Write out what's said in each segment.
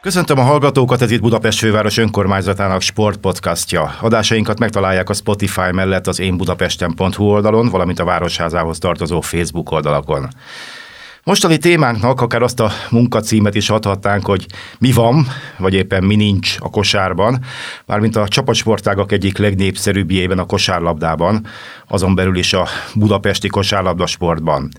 Köszöntöm a hallgatókat, ez itt Budapest főváros önkormányzatának sportpodcastja. Adásainkat megtalálják a Spotify mellett az én budapesten.hu oldalon, valamint a Városházához tartozó Facebook oldalakon. Mostani témánknak akár azt a munkacímet is adhatnánk, hogy mi van, vagy éppen mi nincs a kosárban, mármint a csapatsportágak egyik legnépszerűbbjében a kosárlabdában, azon belül is a budapesti kosárlabda sportban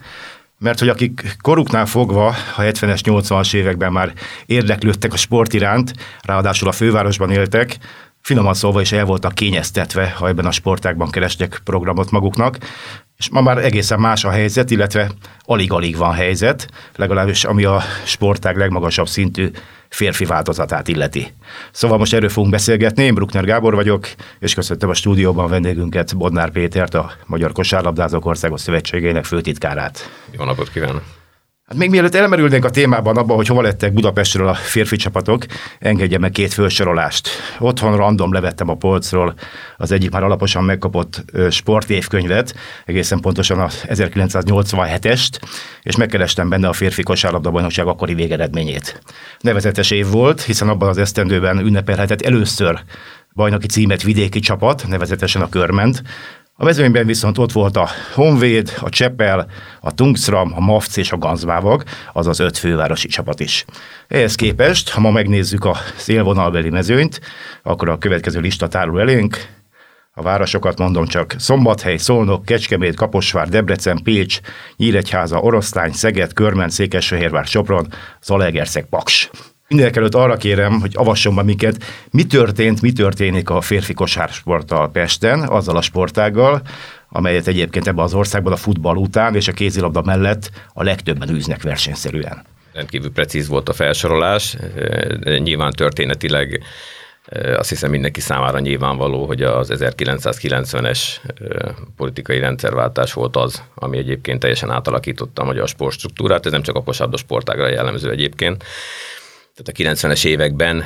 mert hogy akik koruknál fogva a 70-es, 80-as években már érdeklődtek a sport iránt, ráadásul a fővárosban éltek, finoman szólva is el voltak kényeztetve, ha ebben a sportákban kerestek programot maguknak, és ma már egészen más a helyzet, illetve alig-alig van helyzet, legalábbis ami a sportág legmagasabb szintű férfi változatát illeti. Szóval most erről fogunk beszélgetni, én Bruckner Gábor vagyok, és köszöntöm a stúdióban vendégünket, Bodnár Pétert, a Magyar Kosárlabdázók Országos Szövetségének főtitkárát. Jó napot kívánok! Hát még mielőtt elmerülnénk a témában abban, hogy hova lettek Budapestről a férfi csapatok, engedje meg két felsorolást. Otthon random levettem a polcról az egyik már alaposan megkapott sportévkönyvet, egészen pontosan a 1987-est, és megkerestem benne a férfi kosárlabda bajnokság akkori végeredményét. Nevezetes év volt, hiszen abban az esztendőben ünnepelhetett először bajnoki címet vidéki csapat, nevezetesen a Körment, a mezőnyben viszont ott volt a Honvéd, a Csepel, a Tungsram, a Mafc és a Ganzbávag, azaz öt fővárosi csapat is. Ehhez képest, ha ma megnézzük a szélvonalbeli mezőnyt, akkor a következő lista tárul elénk. A városokat mondom csak Szombathely, Szolnok, Kecskemét, Kaposvár, Debrecen, Pécs, Nyíregyháza, Oroszlány, Szeged, Körment, Székesfehérvár, Sopron, Zalaegerszeg, Paks. Mindenek előtt arra kérem, hogy avasson be minket, mi történt, mi történik a férfi kosársporttal Pesten, azzal a sportággal, amelyet egyébként ebben az országban a futball után és a kézilabda mellett a legtöbben űznek versenyszerűen. Rendkívül precíz volt a felsorolás, nyilván történetileg azt hiszem mindenki számára nyilvánvaló, hogy az 1990-es politikai rendszerváltás volt az, ami egyébként teljesen átalakította a magyar sportstruktúrát, ez nem csak a kosárlabda sportágra jellemző egyébként, tehát a 90-es években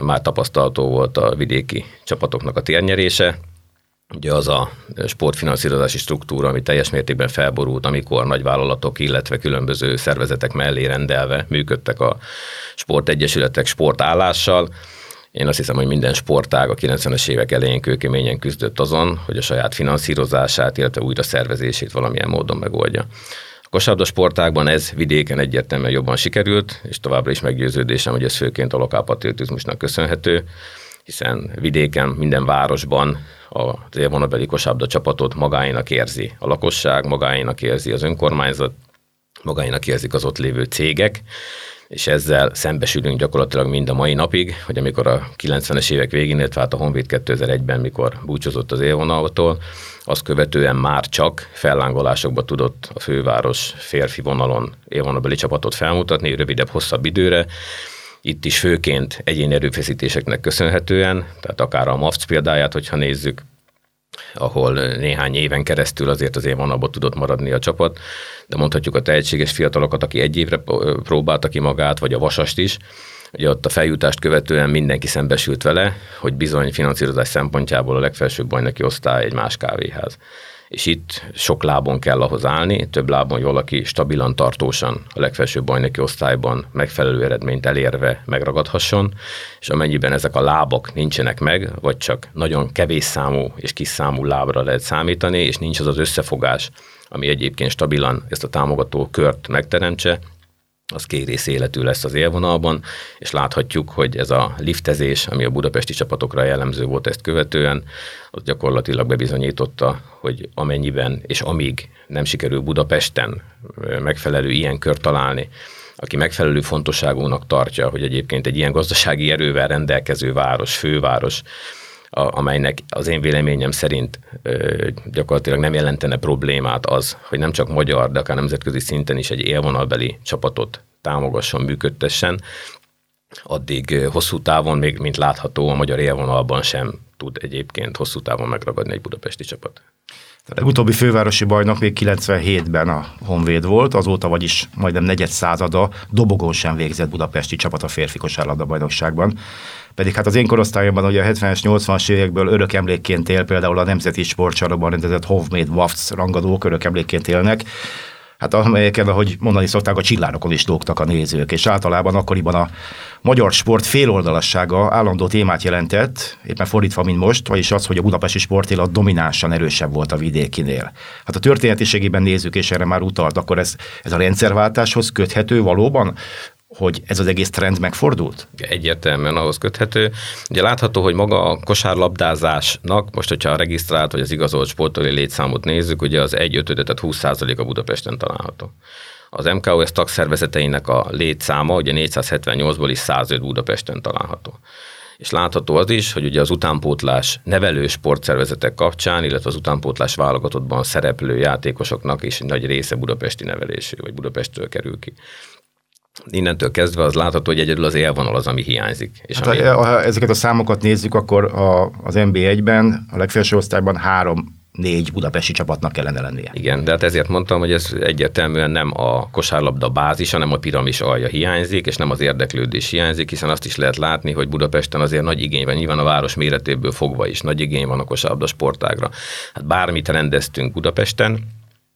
már tapasztalható volt a vidéki csapatoknak a térnyerése, Ugye az a sportfinanszírozási struktúra, ami teljes mértékben felborult, amikor nagyvállalatok, illetve különböző szervezetek mellé rendelve működtek a sportegyesületek sportállással. Én azt hiszem, hogy minden sportág a 90-es évek elején kőkeményen küzdött azon, hogy a saját finanszírozását, illetve újra szervezését valamilyen módon megoldja kosárlabda sportákban ez vidéken egyértelműen jobban sikerült, és továbbra is meggyőződésem, hogy ez főként a lokálpatriotizmusnak köszönhető, hiszen vidéken, minden városban az élvonabeli kosárlabda csapatot magáinak érzi a lakosság, magáinak érzi az önkormányzat, magáinak érzik az ott lévő cégek, és ezzel szembesülünk gyakorlatilag mind a mai napig, hogy amikor a 90-es évek végén, illetve hát a Honvéd 2001-ben, mikor búcsúzott az élvonaltól, azt követően már csak fellángolásokba tudott a főváros férfi vonalon élvonalbeli csapatot felmutatni, rövidebb, hosszabb időre, itt is főként egyéni erőfeszítéseknek köszönhetően, tehát akár a MAFC példáját, hogyha nézzük, ahol néhány éven keresztül azért az évvonalban tudott maradni a csapat, de mondhatjuk a tehetséges fiatalokat, aki egy évre próbálta ki magát, vagy a vasast is, Ugye ott a feljutást követően mindenki szembesült vele, hogy bizony finanszírozás szempontjából a legfelsőbb bajnoki osztály egy más kávéház. És itt sok lábon kell ahhoz állni, több lábon, hogy valaki stabilan, tartósan a legfelsőbb bajnoki osztályban megfelelő eredményt elérve megragadhasson, és amennyiben ezek a lábak nincsenek meg, vagy csak nagyon kevés számú és kis számú lábra lehet számítani, és nincs az az összefogás, ami egyébként stabilan ezt a támogató kört megteremtse, az kérész életű lesz az élvonalban, és láthatjuk, hogy ez a liftezés, ami a budapesti csapatokra jellemző volt ezt követően, az gyakorlatilag bebizonyította, hogy amennyiben és amíg nem sikerül Budapesten megfelelő ilyen kör találni, aki megfelelő fontosságúnak tartja, hogy egyébként egy ilyen gazdasági erővel rendelkező város, főváros, a, amelynek az én véleményem szerint gyakorlatilag nem jelentene problémát az, hogy nem csak magyar, de akár nemzetközi szinten is egy élvonalbeli csapatot támogasson, működtessen. addig hosszú távon, még mint látható, a magyar élvonalban sem tud egyébként hosszú távon megragadni egy budapesti csapat. A utóbbi fővárosi bajnok még 97-ben a Honvéd volt, azóta vagyis majdnem negyed százada dobogón sem végzett budapesti csapat a férfi kosárlabda bajnokságban. Pedig hát az én korosztályomban ugye a 70-es, 80-as évekből örök emlékként él például a Nemzeti Sportcsarnokban rendezett Hovméd Wafts rangadók örök emlékként élnek hát amelyeken, ahogy mondani szokták, a csillárokon is lógtak a nézők, és általában akkoriban a magyar sport féloldalassága állandó témát jelentett, éppen fordítva, mint most, vagyis az, hogy a budapesti sportélet dominánsan erősebb volt a vidékinél. Hát a történetiségében nézzük, és erre már utalt, akkor ez, ez a rendszerváltáshoz köthető valóban, hogy ez az egész trend megfordult? Egyértelműen ahhoz köthető. Ugye látható, hogy maga a kosárlabdázásnak, most hogyha a regisztrált vagy az igazolt sportolói létszámot nézzük, ugye az 1 5 tehát 20% a Budapesten található. Az MKOS tagszervezeteinek a létszáma, ugye 478-ból is 105% Budapesten található. És látható az is, hogy ugye az utánpótlás nevelő sportszervezetek kapcsán, illetve az utánpótlás válogatottban szereplő játékosoknak is nagy része budapesti nevelésű, vagy Budapestről kerül ki innentől kezdve az látható, hogy egyedül az élvonal az, ami hiányzik. És hát ami... ha ezeket a számokat nézzük, akkor a, az NB1-ben, a legfelső osztályban három négy budapesti csapatnak kellene lennie. Igen, de hát ezért mondtam, hogy ez egyértelműen nem a kosárlabda bázis, hanem a piramis alja hiányzik, és nem az érdeklődés hiányzik, hiszen azt is lehet látni, hogy Budapesten azért nagy igény van, nyilván a város méretéből fogva is nagy igény van a kosárlabda sportágra. Hát bármit rendeztünk Budapesten,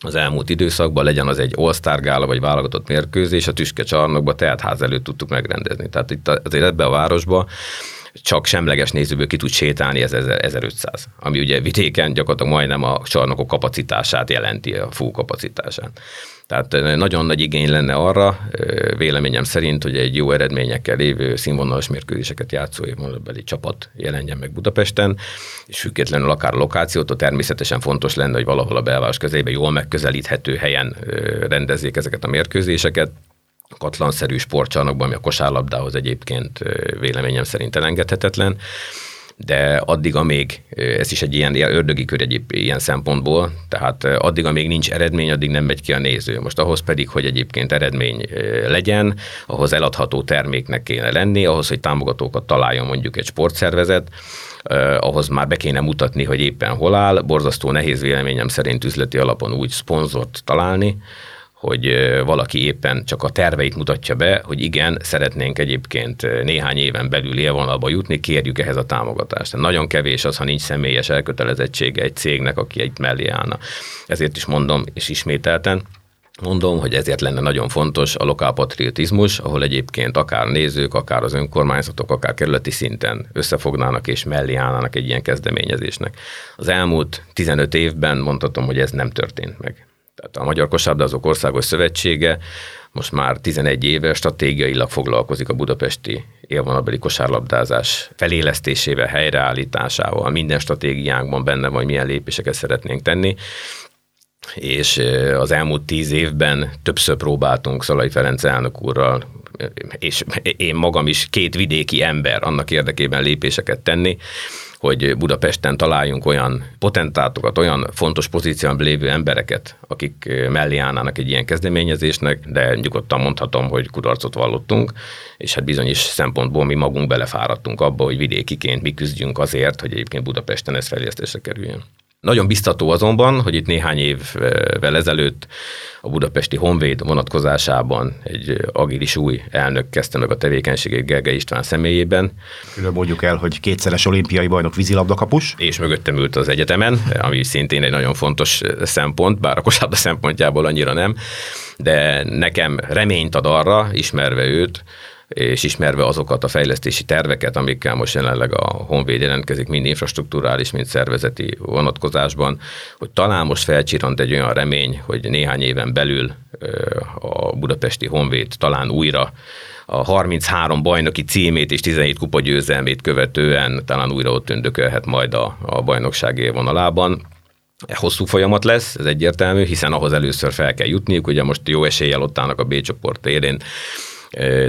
az elmúlt időszakban, legyen az egy All-Star gála vagy válogatott mérkőzés, a Tüske csarnokba ház előtt tudtuk megrendezni. Tehát itt azért ebbe a városba csak semleges nézőből ki tud sétálni ez 1500, ami ugye vidéken gyakorlatilag majdnem a csarnokok kapacitását jelenti, a full kapacitását. Tehát nagyon nagy igény lenne arra, véleményem szerint, hogy egy jó eredményekkel lévő színvonalas mérkőzéseket játszó évmondatbeli csapat jelenjen meg Budapesten, és függetlenül akár a lokációtól természetesen fontos lenne, hogy valahol a belváros közében jól megközelíthető helyen rendezzék ezeket a mérkőzéseket, katlanszerű sportcsarnokban, ami a kosárlabdához egyébként véleményem szerint elengedhetetlen, de addig, amíg, ez is egy ilyen, ilyen ördögi kör egy ilyen szempontból, tehát addig, amíg nincs eredmény, addig nem megy ki a néző. Most ahhoz pedig, hogy egyébként eredmény legyen, ahhoz eladható terméknek kéne lenni, ahhoz, hogy támogatókat találjon mondjuk egy sportszervezet, ahhoz már be kéne mutatni, hogy éppen hol áll. Borzasztó nehéz véleményem szerint üzleti alapon úgy szponzort találni, hogy valaki éppen csak a terveit mutatja be, hogy igen, szeretnénk egyébként néhány éven belül élvonalba jutni, kérjük ehhez a támogatást. Nagyon kevés az, ha nincs személyes elkötelezettsége egy cégnek, aki egy mellé állna. Ezért is mondom, és ismételten, Mondom, hogy ezért lenne nagyon fontos a lokálpatriotizmus, ahol egyébként akár nézők, akár az önkormányzatok, akár kerületi szinten összefognának és mellé állnának egy ilyen kezdeményezésnek. Az elmúlt 15 évben mondhatom, hogy ez nem történt meg. Tehát a Magyar Kosárlabdázók Országos Szövetsége most már 11 éve stratégiailag foglalkozik a budapesti élvonalbeli kosárlabdázás felélesztésével, helyreállításával. Minden stratégiánkban benne van, hogy milyen lépéseket szeretnénk tenni és az elmúlt tíz évben többször próbáltunk Szalai Ferenc elnök úrral, és én magam is két vidéki ember annak érdekében lépéseket tenni, hogy Budapesten találjunk olyan potentátokat, olyan fontos pozícióban lévő embereket, akik mellé állnának egy ilyen kezdeményezésnek, de nyugodtan mondhatom, hogy kudarcot vallottunk, és hát bizonyos szempontból mi magunk belefáradtunk abba, hogy vidékiként mi küzdjünk azért, hogy egyébként Budapesten ez fejlesztésre kerüljön. Nagyon biztató azonban, hogy itt néhány évvel ezelőtt a budapesti Honvéd vonatkozásában egy agilis új elnök kezdte meg a tevékenységét Gergely István személyében. Külön mondjuk el, hogy kétszeres olimpiai bajnok vízilabdakapus. És mögöttem ült az egyetemen, ami szintén egy nagyon fontos szempont, bár a kosárlabda szempontjából annyira nem, de nekem reményt ad arra, ismerve őt, és ismerve azokat a fejlesztési terveket, amikkel most jelenleg a Honvéd jelentkezik, mind infrastruktúrális, mind szervezeti vonatkozásban, hogy talán most felcsirant egy olyan remény, hogy néhány éven belül a budapesti Honvéd talán újra a 33 bajnoki címét és 17 kupa győzelmét követően talán újra ott öndökölhet majd a, a bajnokság élvonalában. Hosszú folyamat lesz, ez egyértelmű, hiszen ahhoz először fel kell jutniuk, ugye most jó eséllyel ott állnak a B csoport élén,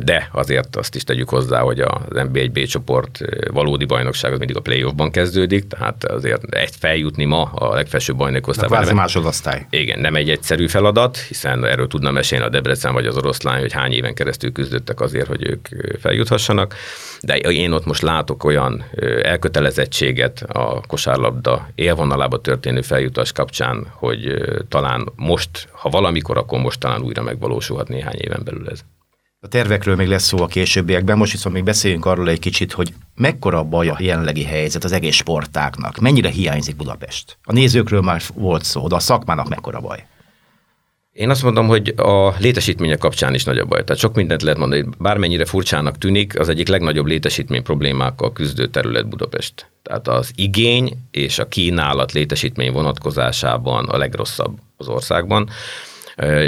de azért azt is tegyük hozzá, hogy az NB1B csoport valódi bajnokság az mindig a playoffban kezdődik, tehát azért egy feljutni ma a legfelsőbb bajnokosztályban. Kvázi másodosztály. Igen, nem egy egyszerű feladat, hiszen erről tudna mesélni a Debrecen vagy az oroszlány, hogy hány éven keresztül küzdöttek azért, hogy ők feljuthassanak, de én ott most látok olyan elkötelezettséget a kosárlabda élvonalába történő feljutás kapcsán, hogy talán most, ha valamikor, akkor most talán újra megvalósulhat néhány éven belül ez. A tervekről még lesz szó a későbbiekben, most viszont még beszéljünk arról egy kicsit, hogy mekkora baj a jelenlegi helyzet az egész sportáknak, mennyire hiányzik Budapest. A nézőkről már volt szó, de a szakmának mekkora baj. Én azt mondom, hogy a létesítmények kapcsán is nagy a baj. Tehát sok mindent lehet mondani, bármennyire furcsának tűnik, az egyik legnagyobb létesítmény problémákkal küzdő terület Budapest. Tehát az igény és a kínálat létesítmény vonatkozásában a legrosszabb az országban.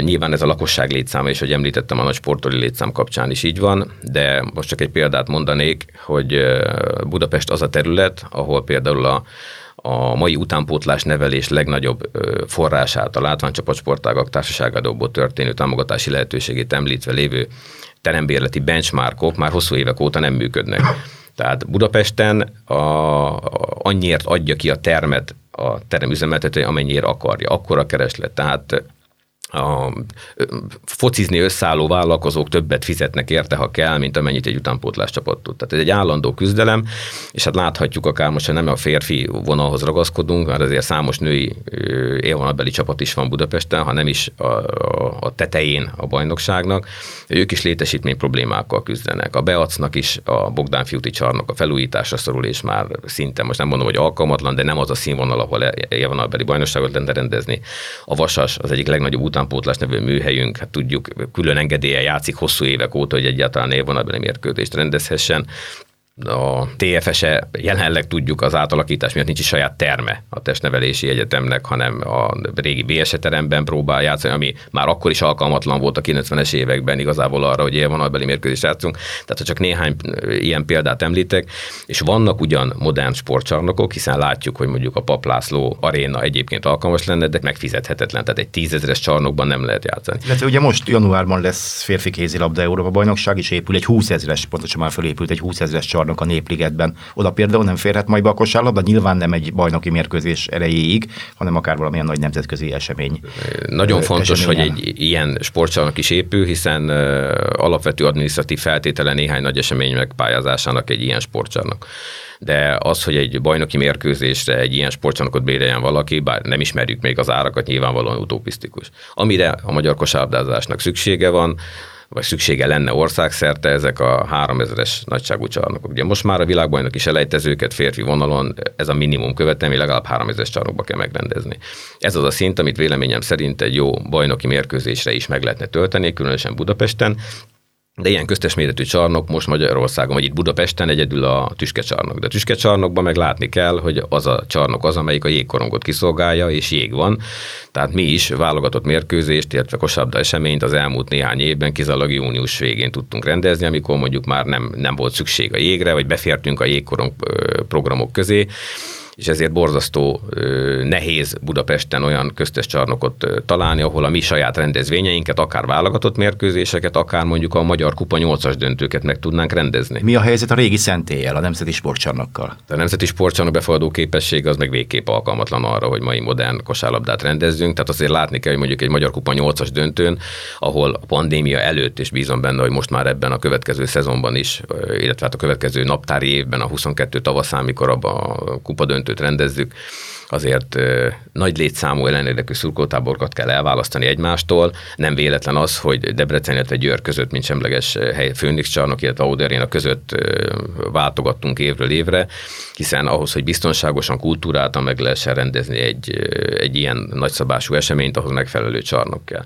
Nyilván ez a lakosság létszáma, és hogy említettem, a nagy sportoli létszám kapcsán is így van, de most csak egy példát mondanék, hogy Budapest az a terület, ahol például a a mai utánpótlás nevelés legnagyobb forrását, a látványcsapat sportágak társaságadóból történő támogatási lehetőségét említve lévő terembérleti benchmarkok már hosszú évek óta nem működnek. Tehát Budapesten a, a, annyiért adja ki a termet a teremüzemeltető, amennyire akarja. Akkor a kereslet. Tehát a focizni összeálló vállalkozók többet fizetnek érte, ha kell, mint amennyit egy utánpótlás csapat tud. Tehát ez egy állandó küzdelem, és hát láthatjuk akár most, hogy nem a férfi vonalhoz ragaszkodunk, mert azért számos női élvonalbeli csapat is van Budapesten, ha nem is a, a, a tetején a bajnokságnak, ők is létesítmény problémákkal küzdenek. A Beacnak is a Bogdán Fiúti csarnok a felújításra szorul, és már szinte, most nem mondom, hogy alkalmatlan, de nem az a színvonal, ahol élvonalbeli bajnokságot lenne rendezni. A Vasas az egyik legnagyobb utánpótlás nevű műhelyünk, hát tudjuk, külön engedélye játszik hosszú évek óta, hogy egyáltalán élvonalbeli mérkőzést rendezhessen a TFS-e jelenleg tudjuk az átalakítás miatt nincs is saját terme a testnevelési egyetemnek, hanem a régi BSE teremben próbál játszani, ami már akkor is alkalmatlan volt a 90-es években igazából arra, hogy élvonalbeli mérkőzést játszunk. Tehát ha csak néhány ilyen példát említek, és vannak ugyan modern sportcsarnokok, hiszen látjuk, hogy mondjuk a Paplászló aréna egyébként alkalmas lenne, de megfizethetetlen, tehát egy tízezeres csarnokban nem lehet játszani. Illetve ugye most januárban lesz férfi kézilabda Európa bajnokság, és épül egy 20 ezeres, pontosan már fölépült egy 20 ezeres csarnok csarnok a Népligetben. Oda például nem férhet majd be a kosárlabda, nyilván nem egy bajnoki mérkőzés erejéig, hanem akár valamilyen nagy nemzetközi esemény. Nagyon fontos, eseményen. hogy egy ilyen sportcsarnok is épül, hiszen alapvető adminisztratív feltétele néhány nagy esemény megpályázásának egy ilyen sportcsarnok de az, hogy egy bajnoki mérkőzésre egy ilyen sportcsarnokot béreljen valaki, bár nem ismerjük még az árakat, nyilvánvalóan utopisztikus. Amire a magyar kosárlabdázásnak szüksége van, vagy szüksége lenne országszerte ezek a 3000-es nagyságú csarnokok. Ugye most már a világbajnok is elejtezőket férfi vonalon, ez a minimum követelmény, legalább 3000-es csarnokba kell megrendezni. Ez az a szint, amit véleményem szerint egy jó bajnoki mérkőzésre is meg lehetne tölteni, különösen Budapesten, de ilyen köztes méretű csarnok most Magyarországon, vagy itt Budapesten egyedül a tüskecsarnok. De a tüskecsarnokban meg látni kell, hogy az a csarnok az, amelyik a jégkorongot kiszolgálja, és jég van. Tehát mi is válogatott mérkőzést, illetve kosabda eseményt az elmúlt néhány évben kizárólag június végén tudtunk rendezni, amikor mondjuk már nem, nem volt szükség a jégre, vagy befértünk a jégkorong programok közé és ezért borzasztó nehéz Budapesten olyan köztes csarnokot találni, ahol a mi saját rendezvényeinket, akár válogatott mérkőzéseket, akár mondjuk a Magyar Kupa 8-as döntőket meg tudnánk rendezni. Mi a helyzet a régi szentélyel, a Nemzeti Sportcsarnokkal? A Nemzeti Sportcsarnok befogadó képesség az meg végképp alkalmatlan arra, hogy mai modern kosárlabdát rendezzünk. Tehát azért látni kell, hogy mondjuk egy Magyar Kupa 8-as döntőn, ahol a pandémia előtt, és bízom benne, hogy most már ebben a következő szezonban is, illetve hát a következő naptári évben, a 22 tavaszán, mikor a kupa döntő döntőt rendezzük, azért nagy létszámú ellenérdekű szurkoltáborokat kell elválasztani egymástól. Nem véletlen az, hogy Debrecen, illetve Győr között, mint semleges hely, Főnix csarnok, illetve Auderéna között váltogattunk évről évre, hiszen ahhoz, hogy biztonságosan, kultúráltan meg lehessen rendezni egy, egy ilyen nagyszabású eseményt, ahhoz megfelelő csarnok kell.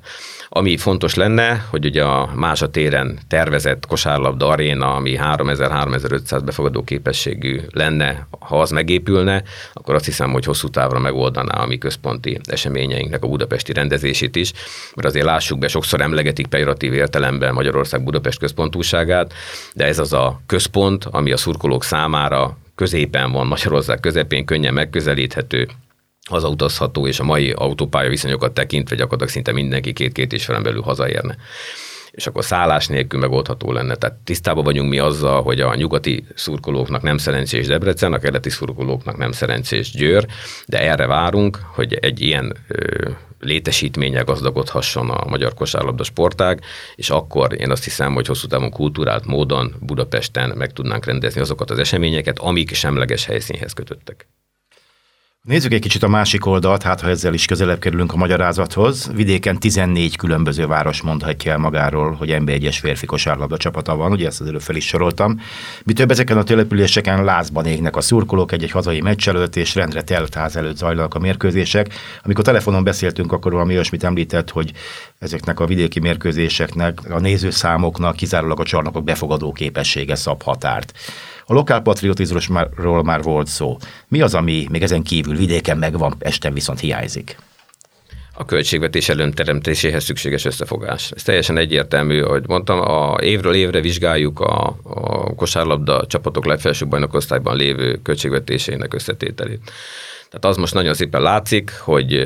Ami fontos lenne, hogy ugye a más a téren tervezett kosárlabda aréna, ami 3000-3500 befogadó képességű lenne, ha az megépülne, akkor azt hiszem, hogy hosszú távra megoldaná a mi központi eseményeinknek a budapesti rendezését is, mert azért lássuk be, sokszor emlegetik pejoratív értelemben Magyarország Budapest központúságát, de ez az a központ, ami a szurkolók számára középen van, Magyarország közepén könnyen megközelíthető, hazautazható, és a mai autópálya viszonyokat tekintve gyakorlatilag szinte mindenki két-két és felen belül hazaérne. És akkor szállás nélkül megoldható lenne. Tehát tisztában vagyunk mi azzal, hogy a nyugati szurkolóknak nem szerencsés Debrecen, a keleti szurkolóknak nem szerencsés Győr, de erre várunk, hogy egy ilyen ö, létesítménye gazdagodhasson a magyar kosárlabda sportág, és akkor én azt hiszem, hogy hosszú távon kultúrált módon Budapesten meg tudnánk rendezni azokat az eseményeket, amik semleges helyszínhez kötöttek. Nézzük egy kicsit a másik oldalt, hát ha ezzel is közelebb kerülünk a magyarázathoz. Vidéken 14 különböző város mondhatja el magáról, hogy NB1-es férfi kosárlabda csapata van, ugye ezt az előbb fel is soroltam. Mi több ezeken a településeken lázban égnek a szurkolók egy-egy hazai meccs előtt, és rendre telt ház előtt zajlanak a mérkőzések. Amikor telefonon beszéltünk, akkor valami olyasmit említett, hogy ezeknek a vidéki mérkőzéseknek, a nézőszámoknak kizárólag a csarnokok befogadó képessége szab határt. A lokálpatriotizmusról már volt szó. Mi az, ami még ezen kívül vidéken megvan, Esten viszont hiányzik? a költségvetés előteremtéséhez szükséges összefogás. Ez teljesen egyértelmű, ahogy mondtam, a évről évre vizsgáljuk a, a kosárlabda csapatok legfelsőbb bajnokosztályban lévő költségvetésének összetételét. Tehát az most nagyon szépen látszik, hogy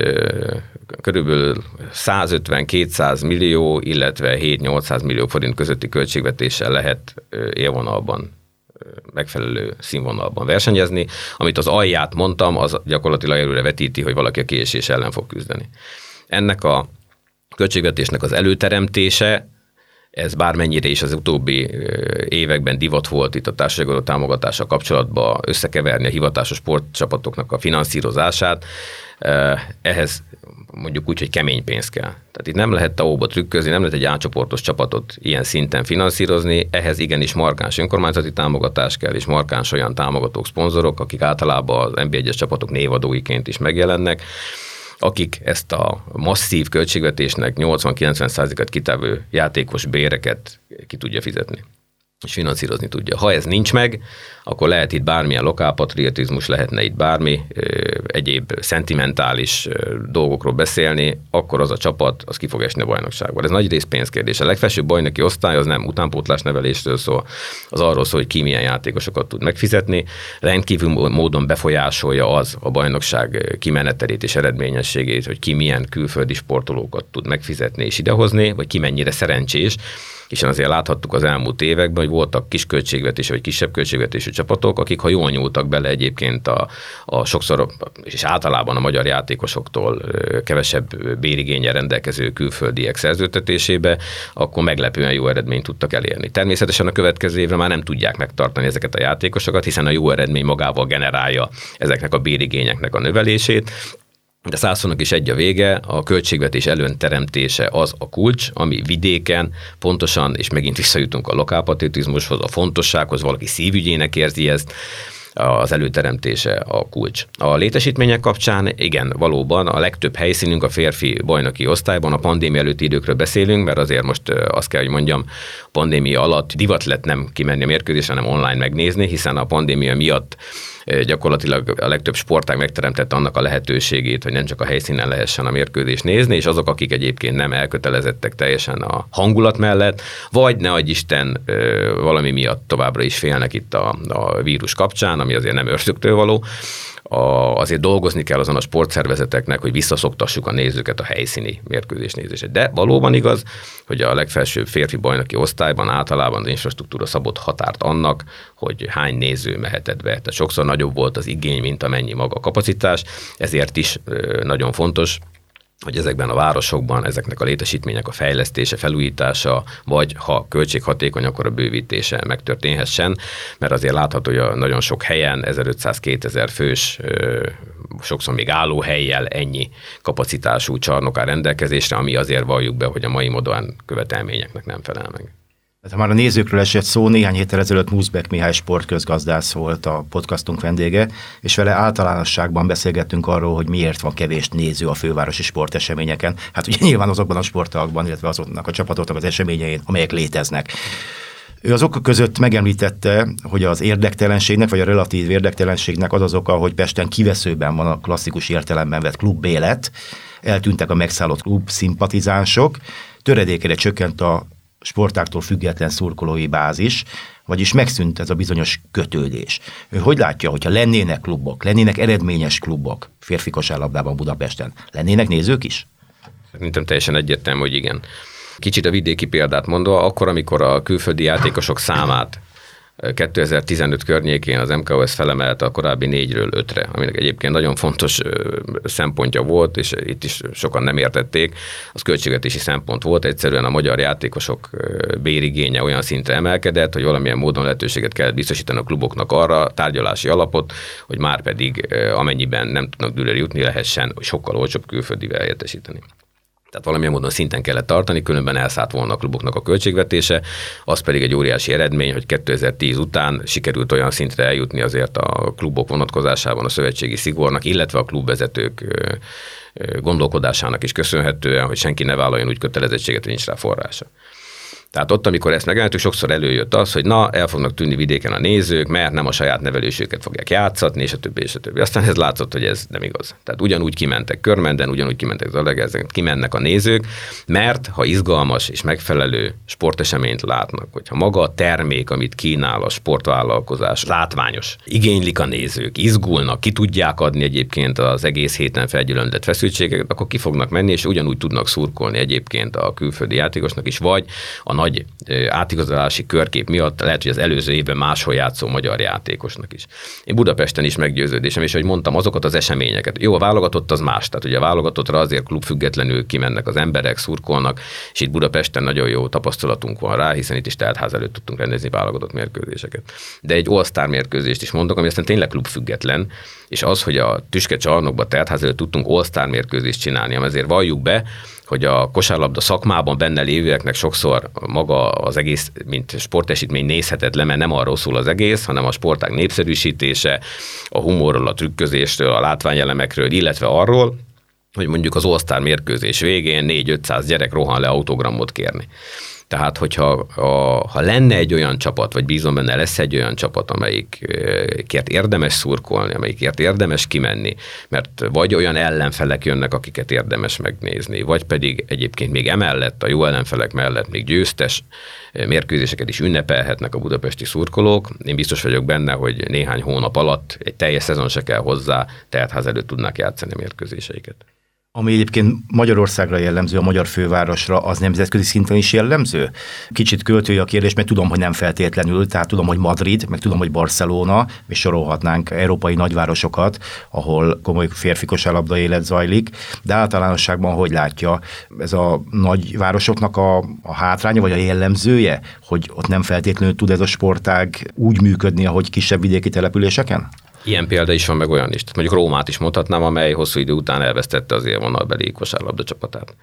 körülbelül 150-200 millió, illetve 7-800 millió forint közötti költségvetéssel lehet élvonalban megfelelő színvonalban versenyezni. Amit az alját mondtam, az gyakorlatilag előre vetíti, hogy valaki a kiesés ellen fog küzdeni. Ennek a költségvetésnek az előteremtése, ez bármennyire is az utóbbi években divat volt itt a társadalmi támogatása kapcsolatban összekeverni a hivatásos sportcsapatoknak a finanszírozását, ehhez mondjuk úgy, hogy kemény pénz kell. Tehát itt nem lehet tao trükközni, nem lehet egy átcsoportos csapatot ilyen szinten finanszírozni, ehhez igenis markáns önkormányzati támogatás kell, és markáns olyan támogatók, szponzorok, akik általában az NB1-es csapatok névadóiként is megjelennek, akik ezt a masszív költségvetésnek 80-90%-at kitevő játékos béreket ki tudja fizetni és finanszírozni tudja. Ha ez nincs meg, akkor lehet itt bármilyen lokálpatriotizmus, lehetne itt bármi egyéb szentimentális dolgokról beszélni, akkor az a csapat, az ki fog esni a bajnokságban. Ez nagy rész pénzkérdés. A legfelsőbb bajnoki osztály az nem utánpótlás nevelésről szól, az arról szól, hogy ki milyen játékosokat tud megfizetni. Rendkívül módon befolyásolja az a bajnokság kimenetelét és eredményességét, hogy ki milyen külföldi sportolókat tud megfizetni és idehozni, vagy ki mennyire szerencsés hiszen azért láthattuk az elmúlt években, hogy voltak kis költségvetésű vagy kisebb költségvetésű csapatok, akik ha jól nyúltak bele egyébként a, a sokszor, és általában a magyar játékosoktól kevesebb bérigénye rendelkező külföldiek szerződtetésébe, akkor meglepően jó eredményt tudtak elérni. Természetesen a következő évre már nem tudják megtartani ezeket a játékosokat, hiszen a jó eredmény magával generálja ezeknek a bérigényeknek a növelését, de százszónak is egy a vége, a költségvetés előnteremtése az a kulcs, ami vidéken pontosan, és megint visszajutunk a lokálpatriotizmushoz, a fontossághoz, valaki szívügyének érzi ezt, az előteremtése a kulcs. A létesítmények kapcsán igen, valóban a legtöbb helyszínünk a férfi bajnoki osztályban, a pandémia előtti időkről beszélünk, mert azért most azt kell, hogy mondjam, pandémia alatt divat lett nem kimenni a mérkőzésre, hanem online megnézni, hiszen a pandémia miatt gyakorlatilag a legtöbb sportág megteremtette annak a lehetőségét, hogy nem csak a helyszínen lehessen a mérkőzést nézni, és azok, akik egyébként nem elkötelezettek teljesen a hangulat mellett, vagy ne adj Isten valami miatt továbbra is félnek itt a, a vírus kapcsán, ami azért nem ördögtől való, a, azért dolgozni kell azon a sportszervezeteknek, hogy visszaszoktassuk a nézőket a helyszíni mérkőzés nézésre. De valóban igaz, hogy a legfelsőbb férfi bajnoki osztályban általában az infrastruktúra szabott határt annak, hogy hány néző mehetett be. Tehát sokszor nagyobb volt az igény, mint amennyi maga a kapacitás, ezért is nagyon fontos, hogy ezekben a városokban ezeknek a létesítmények a fejlesztése, felújítása, vagy ha költséghatékony, akkor a bővítése megtörténhessen, mert azért látható, hogy nagyon sok helyen 1500-2000 fős, sokszor még helyjel ennyi kapacitású csarnok áll rendelkezésre, ami azért valljuk be, hogy a mai modern követelményeknek nem felel meg. Tehát ha már a nézőkről esett szó, néhány héttel ezelőtt Muszbek Mihály sportközgazdász volt a podcastunk vendége, és vele általánosságban beszélgettünk arról, hogy miért van kevés néző a fővárosi sporteseményeken. Hát ugye nyilván azokban a sporttalakban, illetve azoknak a csapatoknak az eseményein, amelyek léteznek. Ő az okok között megemlítette, hogy az érdektelenségnek, vagy a relatív érdektelenségnek az az oka, hogy Pesten kiveszőben van a klasszikus értelemben vett klubélet, eltűntek a megszállott klub szimpatizánsok, töredékére csökkent a sportáktól független szurkolói bázis, vagyis megszűnt ez a bizonyos kötődés. Ő hogy látja, hogyha lennének klubok, lennének eredményes klubok férfi kosárlabdában Budapesten, lennének nézők is? Szerintem teljesen egyértelmű, hogy igen. Kicsit a vidéki példát mondva, akkor, amikor a külföldi játékosok számát 2015 környékén az MKOS felemelte a korábbi négyről ötre, aminek egyébként nagyon fontos szempontja volt, és itt is sokan nem értették, az költségvetési szempont volt, egyszerűen a magyar játékosok bérigénye olyan szintre emelkedett, hogy valamilyen módon lehetőséget kellett biztosítani a kluboknak arra, tárgyalási alapot, hogy már pedig amennyiben nem tudnak dőlőre jutni, lehessen sokkal olcsóbb külföldivel helyettesíteni. Tehát valamilyen módon szinten kellett tartani, különben elszállt volna a kluboknak a költségvetése, az pedig egy óriási eredmény, hogy 2010 után sikerült olyan szintre eljutni azért a klubok vonatkozásában a szövetségi szigornak, illetve a klubvezetők gondolkodásának is köszönhetően, hogy senki ne vállaljon úgy kötelezettséget, hogy nincs rá forrása. Tehát ott, amikor ezt megállítjuk, sokszor előjött az, hogy na, el fognak tűnni vidéken a nézők, mert nem a saját nevelősüket fogják játszatni, és a többi, és a többi. Aztán ez látszott, hogy ez nem igaz. Tehát ugyanúgy kimentek körmenden, ugyanúgy kimentek zalegezen, kimennek a nézők, mert ha izgalmas és megfelelő sporteseményt látnak, hogyha maga a termék, amit kínál a sportvállalkozás, látványos, igénylik a nézők, izgulnak, ki tudják adni egyébként az egész héten felgyülöndett feszültségeket, akkor ki fognak menni, és ugyanúgy tudnak szurkolni egyébként a külföldi játékosnak is, vagy a nagy átigazolási körkép miatt lehet, hogy az előző évben máshol játszó magyar játékosnak is. Én Budapesten is meggyőződésem, és hogy mondtam, azokat az eseményeket. Jó, a válogatott az más, tehát ugye a válogatottra azért klubfüggetlenül kimennek az emberek, szurkolnak, és itt Budapesten nagyon jó tapasztalatunk van rá, hiszen itt is teltház előtt tudtunk rendezni válogatott mérkőzéseket. De egy all mérkőzést is mondok, ami aztán tényleg klubfüggetlen, és az, hogy a tüske csarnokba teltház előtt tudtunk all mérkőzést csinálni, ezért valljuk be, hogy a kosárlabda szakmában benne lévőeknek sokszor maga az egész, mint sportesítmény nézhetetlen, mert nem arról szól az egész, hanem a sportág népszerűsítése, a humorról, a trükközésről, a látványelemekről, illetve arról, hogy mondjuk az All-Star mérkőzés végén 4-500 gyerek rohan le autogramot kérni. Tehát, hogyha a, ha lenne egy olyan csapat, vagy bízom benne lesz egy olyan csapat, amelyikért érdemes szurkolni, amelyikért érdemes kimenni, mert vagy olyan ellenfelek jönnek, akiket érdemes megnézni, vagy pedig egyébként még emellett, a jó ellenfelek mellett még győztes mérkőzéseket is ünnepelhetnek a budapesti szurkolók. Én biztos vagyok benne, hogy néhány hónap alatt egy teljes szezon se kell hozzá, tehát ház előtt tudnak játszani a mérkőzéseiket ami egyébként Magyarországra jellemző, a magyar fővárosra, az nemzetközi szinten is jellemző? Kicsit költői a kérdés, mert tudom, hogy nem feltétlenül, tehát tudom, hogy Madrid, meg tudom, hogy Barcelona, és sorolhatnánk európai nagyvárosokat, ahol komoly férfi kosárlabda élet zajlik, de általánosságban hogy látja ez a nagyvárosoknak a, a hátránya, vagy a jellemzője, hogy ott nem feltétlenül tud ez a sportág úgy működni, ahogy kisebb vidéki településeken? Ilyen példa is van, meg olyan is. Mondjuk Rómát is mondhatnám, amely hosszú idő után elvesztette az élvonalbeli kosárlabda csapatát.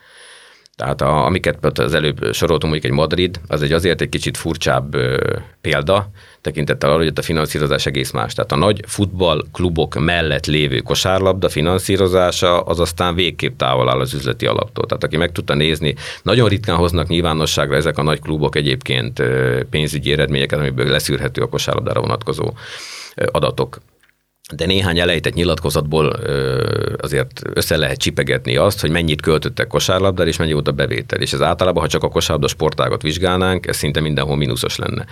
Tehát a, amiket az előbb soroltunk, mondjuk egy Madrid, az egy azért egy kicsit furcsább ö, példa, tekintettel arra, hogy ott a finanszírozás egész más. Tehát a nagy futballklubok mellett lévő kosárlabda finanszírozása az aztán végképp távol áll az üzleti alaptól. Tehát aki meg tudta nézni, nagyon ritkán hoznak nyilvánosságra ezek a nagy klubok egyébként pénzügyi eredményeket, amiből leszűrhető a kosárlabdára vonatkozó adatok de néhány elejtett nyilatkozatból azért össze lehet csipegetni azt, hogy mennyit költöttek kosárlabdára, és mennyi volt a bevétel. És ez általában, ha csak a kosárlabda sportágot vizsgálnánk, ez szinte mindenhol mínuszos lenne.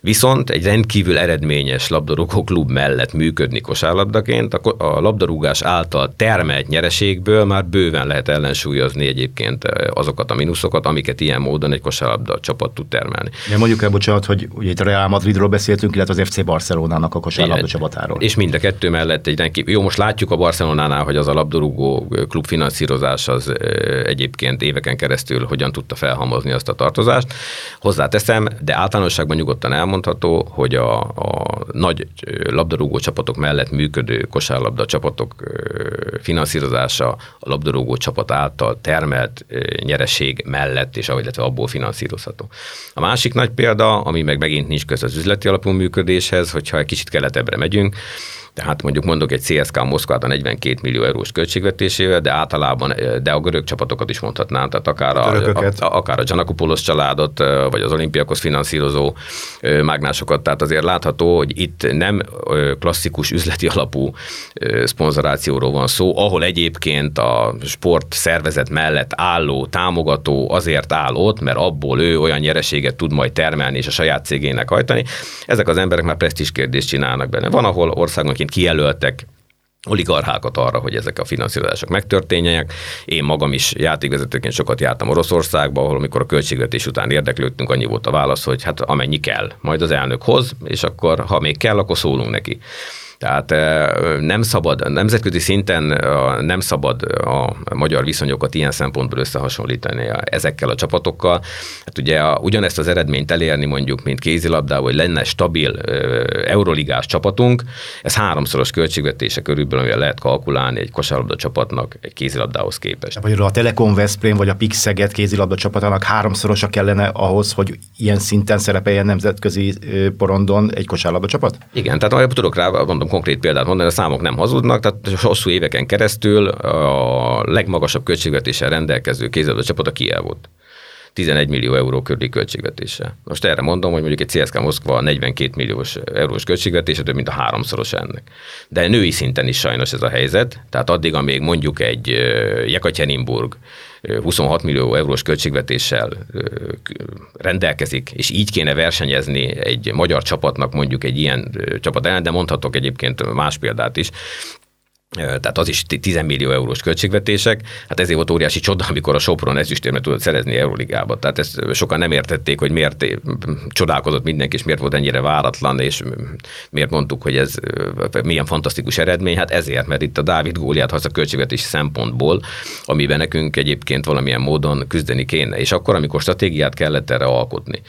Viszont egy rendkívül eredményes labdarúgó klub mellett működni kosárlabdaként, a labdarúgás által termelt nyereségből már bőven lehet ellensúlyozni egyébként azokat a mínuszokat, amiket ilyen módon egy kosárlabda csapat tud termelni. Ja, mondjuk el, bocsánat, hogy ugye itt a Real Madridról beszéltünk, illetve az FC Barcelonának a kosárlabda csapatáról. És mind a kettő mellett egy rendkívül, jó, most látjuk a Barcelonánál, hogy az a labdarúgó klub finanszírozás az egyébként éveken keresztül hogyan tudta felhamozni azt a tartozást. Hozzáteszem, de általánosságban nyugodtan elmondható, hogy a, a nagy labdarúgó csapatok mellett működő kosárlabda csapatok finanszírozása a labdarúgó csapat által termelt nyereség mellett, és ahogy illetve abból finanszírozható. A másik nagy példa, ami meg megint nincs köz az üzleti alapú működéshez, hogyha egy kicsit keletebbre megyünk, tehát mondjuk mondok egy CSK Moszkvát a 42 millió eurós költségvetésével, de általában, de a görög csapatokat is mondhatnám, tehát akár a, a, a, akár a Giannakopoulos családot, vagy az olimpiakos finanszírozó mágnásokat, tehát azért látható, hogy itt nem klasszikus üzleti alapú szponzorációról van szó, ahol egyébként a sport szervezet mellett álló támogató azért áll ott, mert abból ő olyan nyereséget tud majd termelni és a saját cégének hajtani. Ezek az emberek már presztis kérdést csinálnak benne. Van, ahol országon egyébként kijelöltek oligarchákat arra, hogy ezek a finanszírozások megtörténjenek. Én magam is játékvezetőként sokat jártam Oroszországba, ahol amikor a költségvetés után érdeklődtünk, annyi volt a válasz, hogy hát amennyi kell, majd az elnök hoz, és akkor ha még kell, akkor szólunk neki. Tehát nem szabad, nemzetközi szinten nem szabad a magyar viszonyokat ilyen szempontból összehasonlítani ezekkel a csapatokkal. Hát ugye a, ugyanezt az eredményt elérni mondjuk, mint kézilabdával, hogy lenne stabil euroligás csapatunk, ez háromszoros költségvetése körülbelül, lehet kalkulálni egy kosárlabda csapatnak egy kézilabdához képest. Vagy a Telekom Veszprém vagy a Pixeget kézilabda csapatának háromszorosa kellene ahhoz, hogy ilyen szinten szerepeljen nemzetközi porondon egy kosárlabda csapat? Igen, tehát tudok rá, mondom, konkrét példát mondani, a számok nem hazudnak, tehát hosszú éveken keresztül a legmagasabb költségvetéssel rendelkező kézilabda csapat a Kiev volt. 11 millió euró körüli költségvetése. Most erre mondom, hogy mondjuk egy CSK Moszkva 42 milliós eurós költségvetése több mint a háromszoros ennek. De női szinten is sajnos ez a helyzet, tehát addig, amíg mondjuk egy Jekaterinburg 26 millió eurós költségvetéssel rendelkezik, és így kéne versenyezni egy magyar csapatnak mondjuk egy ilyen csapat ellen, de mondhatok egyébként más példát is, tehát az is 10 millió eurós költségvetések, hát ezért volt óriási csoda, amikor a Sopron ezüstérmet tudott szerezni Euroligába. Tehát ezt sokan nem értették, hogy miért csodálkozott mindenki, és miért volt ennyire váratlan, és miért mondtuk, hogy ez milyen fantasztikus eredmény. Hát ezért, mert itt a Dávid góliát haza költségvetési szempontból, amiben nekünk egyébként valamilyen módon küzdeni kéne. És akkor, amikor stratégiát kellett erre alkotni,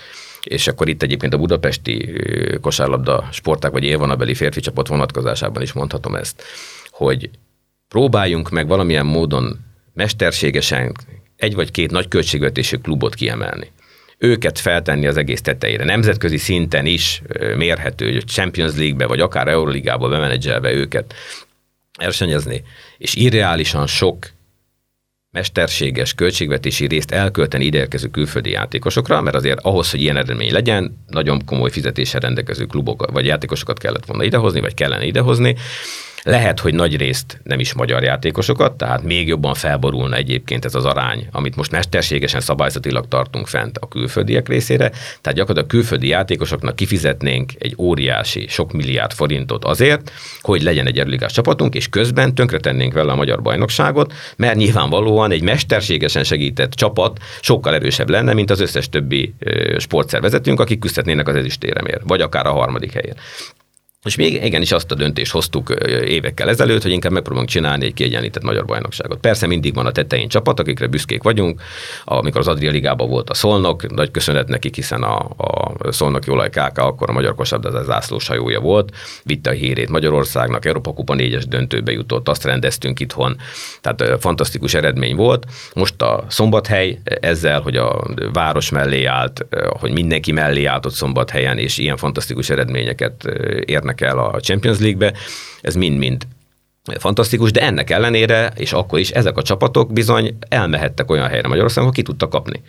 és akkor itt egyébként a budapesti kosárlabda sporták vagy élvonabeli férfi csapat vonatkozásában is mondhatom ezt, hogy próbáljunk meg valamilyen módon mesterségesen egy vagy két nagy költségvetésű klubot kiemelni őket feltenni az egész tetejére. Nemzetközi szinten is mérhető, hogy Champions League-be, vagy akár Euroligába bemenedzselve őket versenyezni, és irreálisan sok mesterséges költségvetési részt elkölteni ideérkező külföldi játékosokra, mert azért ahhoz, hogy ilyen eredmény legyen, nagyon komoly fizetéssel rendelkező klubok vagy játékosokat kellett volna idehozni, vagy kellene idehozni, lehet, hogy nagy részt nem is magyar játékosokat, tehát még jobban felborulna egyébként ez az arány, amit most mesterségesen szabályzatilag tartunk fent a külföldiek részére. Tehát gyakorlatilag a külföldi játékosoknak kifizetnénk egy óriási, sok milliárd forintot azért, hogy legyen egy erőligás csapatunk, és közben tönkretennénk vele a magyar bajnokságot, mert nyilvánvalóan egy mesterségesen segített csapat sokkal erősebb lenne, mint az összes többi sportszervezetünk, akik küzdhetnének az ezüstéremért, vagy akár a harmadik helyen. És még igenis azt a döntést hoztuk évekkel ezelőtt, hogy inkább megpróbálunk csinálni egy kiegyenlített magyar bajnokságot. Persze mindig van a tetején csapat, akikre büszkék vagyunk. Amikor az Adria Ligában volt a Szolnok, nagy köszönet nekik, hiszen a, a Szolnoki Olaj KK akkor a magyar kosabdázás zászlós hajója volt, vitte a hírét Magyarországnak, Európa Kupa négyes döntőbe jutott, azt rendeztünk itthon, tehát fantasztikus eredmény volt. Most a Szombathely ezzel, hogy a város mellé állt, hogy mindenki mellé állt ott Szombathelyen, és ilyen fantasztikus eredményeket érnek jutnak el a Champions League-be, ez mind-mind fantasztikus, de ennek ellenére, és akkor is ezek a csapatok bizony elmehettek olyan helyre Magyarországon, ahol ki tudtak kapni.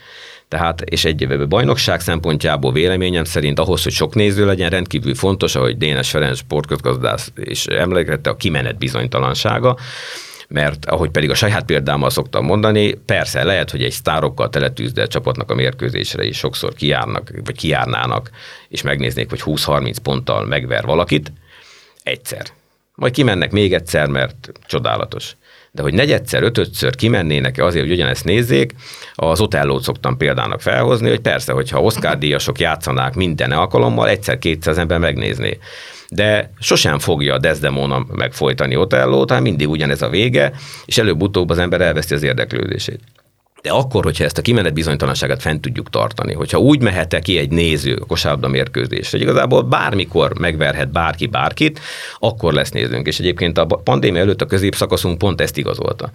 Tehát, és egy bajnokság szempontjából véleményem szerint ahhoz, hogy sok néző legyen, rendkívül fontos, ahogy Dénes Ferenc sportközgazdász is emlegette, a kimenet bizonytalansága, mert ahogy pedig a saját példámmal szoktam mondani, persze lehet, hogy egy sztárokkal teletűzdelt csapatnak a mérkőzésre is sokszor kijárnak, vagy kijárnának, és megnéznék, hogy 20-30 ponttal megver valakit, egyszer. Majd kimennek még egyszer, mert csodálatos. De hogy negyedszer, ötödször kimennének azért, hogy ugyanezt nézzék, az Otellót szoktam példának felhozni, hogy persze, hogyha Oscar díjasok játszanák minden alkalommal, egyszer-kétszer az ember megnézné de sosem fogja a Desdemona megfojtani Otellót, hanem mindig ugyanez a vége, és előbb-utóbb az ember elveszti az érdeklődését. De akkor, hogyha ezt a kimenet bizonytalanságát fent tudjuk tartani, hogyha úgy mehet ki egy néző kosárlabda mérkőzésre, hogy igazából bármikor megverhet bárki bárkit, akkor lesz nézőnk. És egyébként a pandémia előtt a középszakaszunk pont ezt igazolta.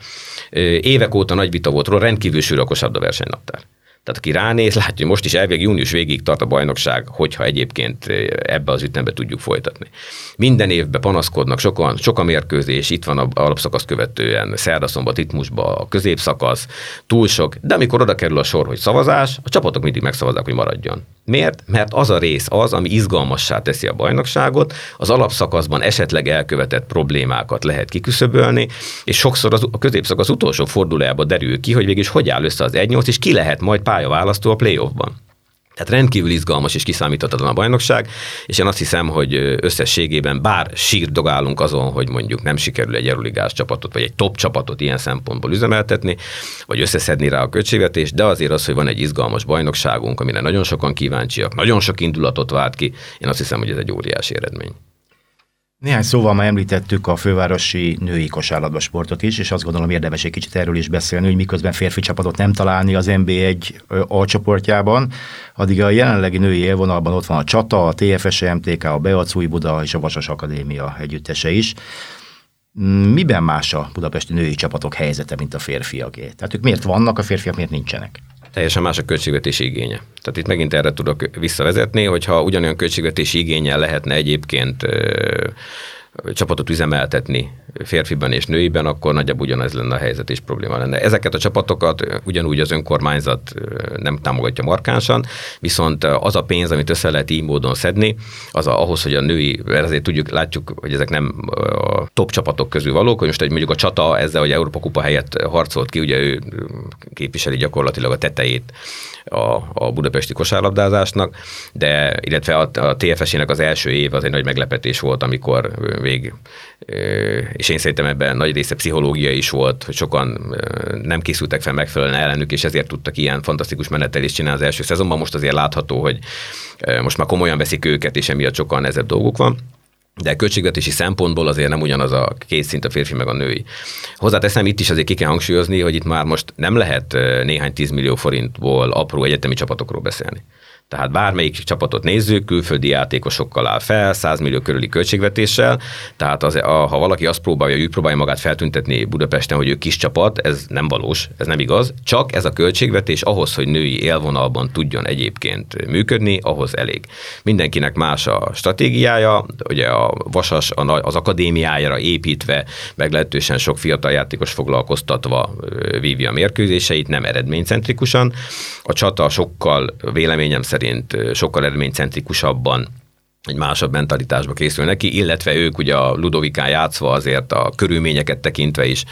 Évek óta nagy vita volt róla, rendkívül sűrű a kosárlabda versenynaptár. Tehát aki ránéz, látja, hogy most is elvég június végig tart a bajnokság, hogyha egyébként eh, ebbe az ütembe tudjuk folytatni. Minden évben panaszkodnak sokan, sok a mérkőzés, itt van a alapszakasz követően, szerdaszombat Itmusba a középszakasz, túl sok, de amikor oda kerül a sor, hogy szavazás, a csapatok mindig megszavazzák, hogy maradjon. Miért? Mert az a rész az, ami izgalmassá teszi a bajnokságot, az alapszakaszban esetleg elkövetett problémákat lehet kiküszöbölni, és sokszor az, a középszakasz utolsó fordulójában derül ki, hogy végig hogy áll össze az 1-8, és ki lehet majd pályaválasztó a playoffban. Tehát rendkívül izgalmas és kiszámíthatatlan a bajnokság, és én azt hiszem, hogy összességében bár sírdogálunk azon, hogy mondjuk nem sikerül egy Euroligás csapatot, vagy egy top csapatot ilyen szempontból üzemeltetni, vagy összeszedni rá a költségvetést, de azért az, hogy van egy izgalmas bajnokságunk, amire nagyon sokan kíváncsiak, nagyon sok indulatot vált ki, én azt hiszem, hogy ez egy óriási eredmény. Néhány szóval már említettük a fővárosi női kosárlabda sportot is, és azt gondolom érdemes egy kicsit erről is beszélni, hogy miközben férfi csapatot nem találni az NB1 A csoportjában, addig a jelenlegi női élvonalban ott van a Csata, a TFS MTK, a Beacúj Buda és a Vasas Akadémia együttese is. Miben más a budapesti női csapatok helyzete, mint a férfiaké? Tehát ők miért vannak, a férfiak miért nincsenek? Teljesen más a költségvetési igénye. Tehát itt megint erre tudok visszavezetni, hogyha ugyanolyan költségvetési igényel lehetne egyébként csapatot üzemeltetni férfiban és nőiben, akkor nagyjából ugyanez lenne a helyzet és probléma lenne. Ezeket a csapatokat ugyanúgy az önkormányzat nem támogatja markánsan, viszont az a pénz, amit össze lehet így módon szedni, az a, ahhoz, hogy a női, mert azért tudjuk, látjuk, hogy ezek nem a top csapatok közül valók, hogy most egy mondjuk a csata ezzel, hogy Európa Kupa helyett harcolt ki, ugye ő képviseli gyakorlatilag a tetejét a, a budapesti kosárlabdázásnak, de illetve a, a TFS-ének az első év az egy nagy meglepetés volt, amikor vég, és én szerintem ebben nagy része pszichológia is volt, hogy sokan nem készültek fel megfelelően ellenük, és ezért tudtak ilyen fantasztikus menetelést csinálni az első szezonban. Most azért látható, hogy most már komolyan veszik őket, és emiatt sokkal nehezebb dolguk van de költségvetési szempontból azért nem ugyanaz a két szint a férfi meg a női. Hozzáteszem, itt is azért ki kell hangsúlyozni, hogy itt már most nem lehet néhány tízmillió forintból apró egyetemi csapatokról beszélni. Tehát bármelyik csapatot nézzük, külföldi játékosokkal áll fel, 100 millió körüli költségvetéssel, tehát az, a, ha valaki azt próbálja, hogy próbálja magát feltüntetni Budapesten, hogy ő kis csapat, ez nem valós, ez nem igaz, csak ez a költségvetés ahhoz, hogy női élvonalban tudjon egyébként működni, ahhoz elég. Mindenkinek más a stratégiája, ugye a Vasas az akadémiájára építve, meglehetősen sok fiatal játékos foglalkoztatva vívja a mérkőzéseit, nem eredménycentrikusan. A csata sokkal véleményem szerint szerint sokkal eredménycentrikusabban egy másabb mentalitásba készül neki, illetve ők ugye a Ludovikán játszva azért a körülményeket tekintve is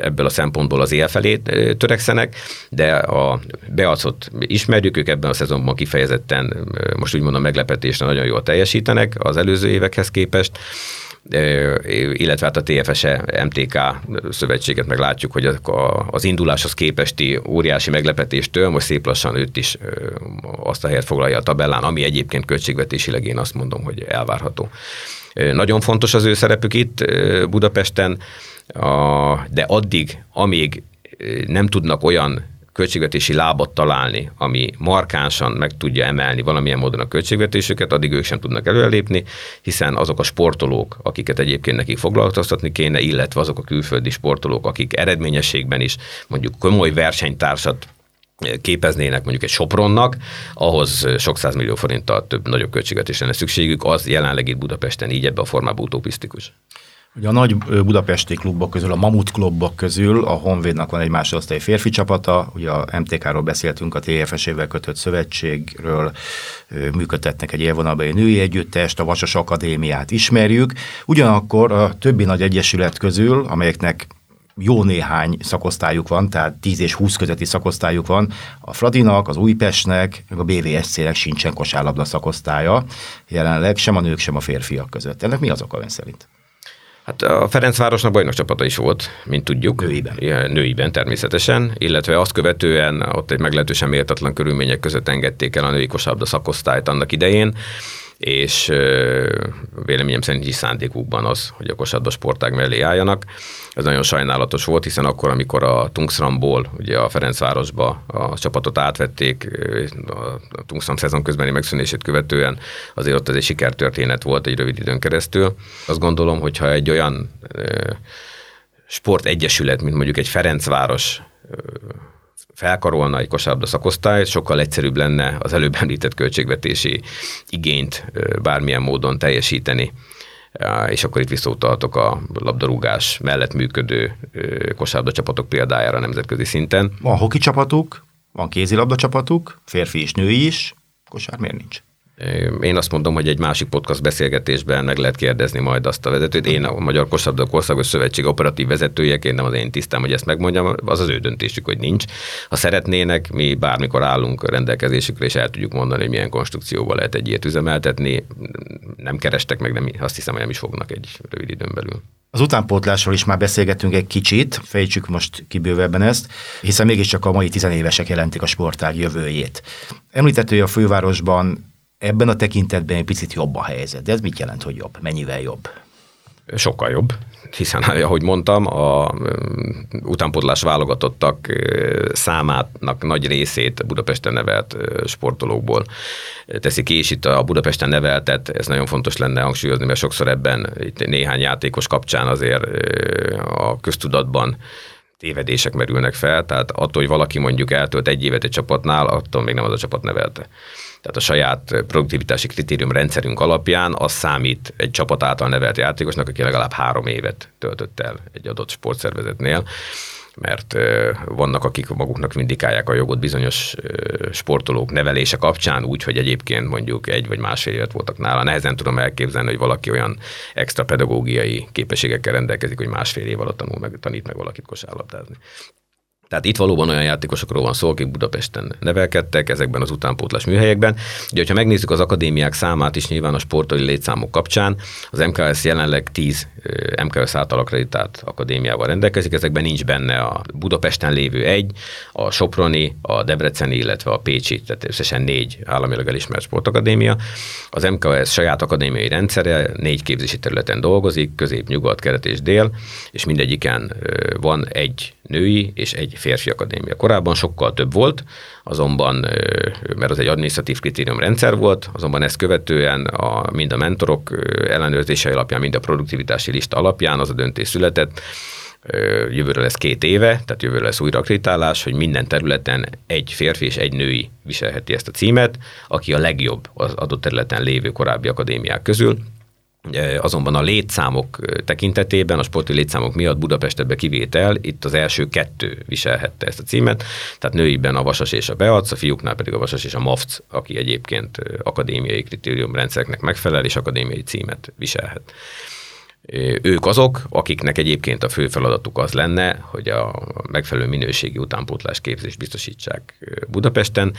ebből a szempontból az él felé törekszenek, de a Beacot ismerjük, ők ebben a szezonban kifejezetten, most úgy mondom meglepetésre nagyon jól teljesítenek az előző évekhez képest, illetve hát a TFS-e MTK szövetséget meg látjuk, hogy az induláshoz képesti óriási meglepetéstől most szép lassan őt is azt a helyet foglalja a tabellán, ami egyébként költségvetésileg én azt mondom, hogy elvárható. Nagyon fontos az ő szerepük itt Budapesten, de addig, amíg nem tudnak olyan költségvetési lábat találni, ami markánsan meg tudja emelni valamilyen módon a költségvetésüket, addig ők sem tudnak előrelépni, hiszen azok a sportolók, akiket egyébként nekik foglalkoztatni kéne, illetve azok a külföldi sportolók, akik eredményességben is mondjuk komoly versenytársat képeznének mondjuk egy Sopronnak, ahhoz sok millió forinttal több nagyobb költségvetés lenne szükségük, az jelenleg itt Budapesten így ebbe a formában utopisztikus. Ugye a nagy budapesti klubok közül, a Mamut klubok közül a Honvédnak van egy másodosztály férfi csapata, ugye a MTK-ról beszéltünk, a TFS-ével kötött szövetségről működtetnek egy élvonalban egy női együttest, a Vasas Akadémiát ismerjük. Ugyanakkor a többi nagy egyesület közül, amelyeknek jó néhány szakosztályuk van, tehát 10 és 20 közötti szakosztályuk van. A Fradinak, az Újpestnek, meg a BVSC-nek sincsen kosárlabda szakosztálya jelenleg, sem a nők, sem a férfiak között. Ennek mi az oka ön szerint? Hát a Ferencvárosnak bajnok csapata is volt, mint tudjuk. Nőiben. Ja, nőiben természetesen, illetve azt követően ott egy meglehetősen méltatlan körülmények között engedték el a női kosárlabda szakosztályt annak idején és véleményem szerint is szándékukban az, hogy a kosárlabda sportág mellé álljanak. Ez nagyon sajnálatos volt, hiszen akkor, amikor a Tungsramból, ugye a Ferencvárosba a csapatot átvették, a Tungsram szezon közbeni megszűnését követően, azért ott ez egy sikertörténet volt egy rövid időn keresztül. Azt gondolom, hogyha egy olyan sportegyesület, mint mondjuk egy Ferencváros felkarolna egy kosárlabda szakosztályt, sokkal egyszerűbb lenne az előbb említett költségvetési igényt bármilyen módon teljesíteni és akkor itt visszautalhatok a labdarúgás mellett működő kosárlabda csapatok példájára nemzetközi szinten. Van hoki csapatuk, van kézilabda csapatuk, férfi és női is, kosár miért nincs? Én azt mondom, hogy egy másik podcast beszélgetésben meg lehet kérdezni majd azt a vezetőt. Én a Magyar Kosabda Országos Szövetség operatív vezetőjeként nem az én tisztám, hogy ezt megmondjam, az az ő döntésük, hogy nincs. Ha szeretnének, mi bármikor állunk rendelkezésükre, és el tudjuk mondani, hogy milyen konstrukcióval lehet egy ilyet üzemeltetni. Nem kerestek meg, nem, azt hiszem, hogy nem is fognak egy rövid időn belül. Az utánpótlásról is már beszélgettünk egy kicsit, fejtsük most kibővebben ezt, hiszen mégiscsak a mai tizenévesek jelentik a sportág jövőjét. Említett, hogy a fővárosban ebben a tekintetben egy picit jobb a helyzet. De ez mit jelent, hogy jobb? Mennyivel jobb? Sokkal jobb, hiszen, ahogy mondtam, a utánpótlás válogatottak számának nagy részét Budapesten nevelt sportolókból teszi ki, és itt a Budapesten neveltet, ez nagyon fontos lenne hangsúlyozni, mert sokszor ebben itt néhány játékos kapcsán azért a köztudatban tévedések merülnek fel, tehát attól, hogy valaki mondjuk eltölt egy évet egy csapatnál, attól még nem az a csapat nevelte. Tehát a saját produktivitási kritérium rendszerünk alapján az számít egy csapat által nevelt játékosnak, aki legalább három évet töltött el egy adott sportszervezetnél mert vannak, akik maguknak vindikálják a jogot bizonyos sportolók nevelése kapcsán, úgy, hogy egyébként mondjuk egy vagy másfél évet voltak nála. Nehezen tudom elképzelni, hogy valaki olyan extra pedagógiai képességekkel rendelkezik, hogy másfél év alatt tanul meg, tanít meg valakit kosárlabdázni. Tehát itt valóban olyan játékosokról van szó, akik Budapesten nevelkedtek ezekben az utánpótlás műhelyekben. Ugye, ha megnézzük az akadémiák számát is nyilván a sportolói létszámok kapcsán, az MKS jelenleg 10 MKS által akreditált akadémiával rendelkezik, ezekben nincs benne a Budapesten lévő egy, a Soproni, a Debreceni, illetve a Pécsi, tehát összesen négy államilag elismert sportakadémia. Az MKS saját akadémiai rendszere négy képzési területen dolgozik, közép, nyugat, kelet és dél, és mindegyiken van egy női és egy férfi akadémia. Korábban sokkal több volt, azonban, mert az egy adminisztratív kritérium rendszer volt, azonban ezt követően a, mind a mentorok ellenőrzése alapján, mind a produktivitási lista alapján az a döntés született, jövőre lesz két éve, tehát jövőre lesz újra akreditálás, hogy minden területen egy férfi és egy női viselheti ezt a címet, aki a legjobb az adott területen lévő korábbi akadémiák közül, Azonban a létszámok tekintetében, a sporti létszámok miatt Budapest ebbe kivétel, itt az első kettő viselhette ezt a címet, tehát nőiben a Vasas és a Beac, a fiúknál pedig a Vasas és a MAFC, aki egyébként akadémiai kritériumrendszereknek megfelel, és akadémiai címet viselhet. Ők azok, akiknek egyébként a fő feladatuk az lenne, hogy a megfelelő minőségi utánpótlás képzést biztosítsák Budapesten,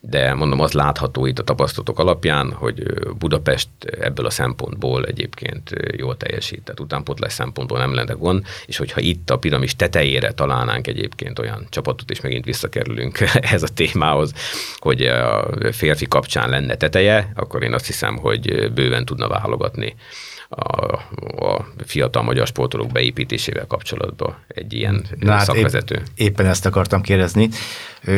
de mondom, az látható itt a tapasztalatok alapján, hogy Budapest ebből a szempontból egyébként jól teljesít, tehát utánpótlás szempontból nem lenne gond, és hogyha itt a piramis tetejére találnánk egyébként olyan csapatot, és megint visszakerülünk ehhez a témához, hogy a férfi kapcsán lenne teteje, akkor én azt hiszem, hogy bőven tudna válogatni a, a fiatal magyar sportolók beépítésével kapcsolatban egy ilyen Na, hát szakvezető. Épp, éppen ezt akartam kérdezni.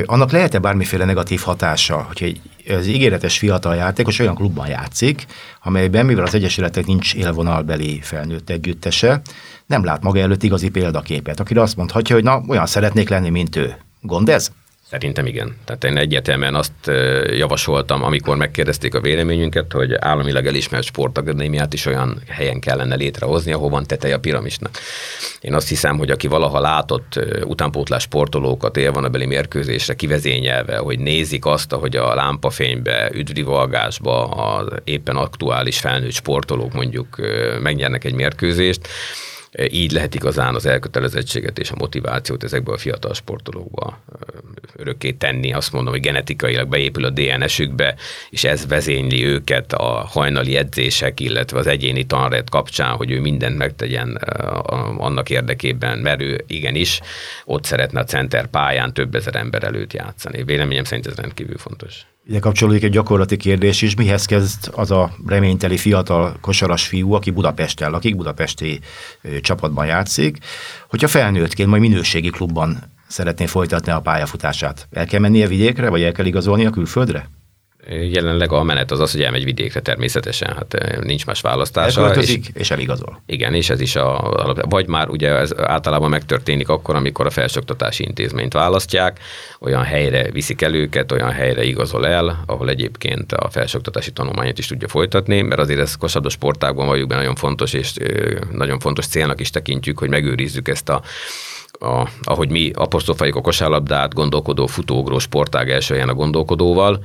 Annak lehet-e bármiféle negatív hatása, hogy egy az ígéretes fiatal játékos olyan klubban játszik, amelyben, mivel az Egyesületek nincs élvonalbeli felnőtt együttese, nem lát maga előtt igazi példaképet, akire azt mondhatja, hogy na, olyan szeretnék lenni, mint ő. Gond ez? Szerintem igen. Tehát én egyértelműen azt javasoltam, amikor megkérdezték a véleményünket, hogy államilag elismert sportakadémiát is olyan helyen kellene létrehozni, ahol van teteje a piramisnak. Én azt hiszem, hogy aki valaha látott utánpótlás sportolókat élvonabeli mérkőzésre kivezényelve, hogy nézik azt, hogy a lámpafénybe, üdvrivalgásba az éppen aktuális felnőtt sportolók mondjuk megnyernek egy mérkőzést, így lehet igazán az elkötelezettséget és a motivációt ezekből a fiatal sportolókba örökké tenni. Azt mondom, hogy genetikailag beépül a DNS-ükbe, és ez vezényli őket a hajnali edzések, illetve az egyéni tanret kapcsán, hogy ő mindent megtegyen annak érdekében, mert ő igenis ott szeretne a center pályán több ezer ember előtt játszani. Véleményem szerint ez rendkívül fontos. Ide kapcsolódik egy gyakorlati kérdés is, mihez kezd az a reményteli fiatal kosaras fiú, aki Budapesten lakik, budapesti csapatban játszik, hogyha felnőttként majd minőségi klubban szeretné folytatni a pályafutását. El kell mennie vidékre, vagy el kell igazolni a külföldre? Jelenleg a menet az az, hogy elmegy vidékre természetesen, hát eh, nincs más választása. és, és eligazol. Igen, és ez is a, vagy már ugye ez általában megtörténik akkor, amikor a felsőoktatási intézményt választják, olyan helyre viszik el őket, olyan helyre igazol el, ahol egyébként a felsőoktatási tanulmányát is tudja folytatni, mert azért ez kosabda sportágban vagyunk nagyon fontos, és nagyon fontos célnak is tekintjük, hogy megőrizzük ezt a a, ahogy mi apostrofáljuk a kosárlabdát, gondolkodó, futógró sportág első a gondolkodóval,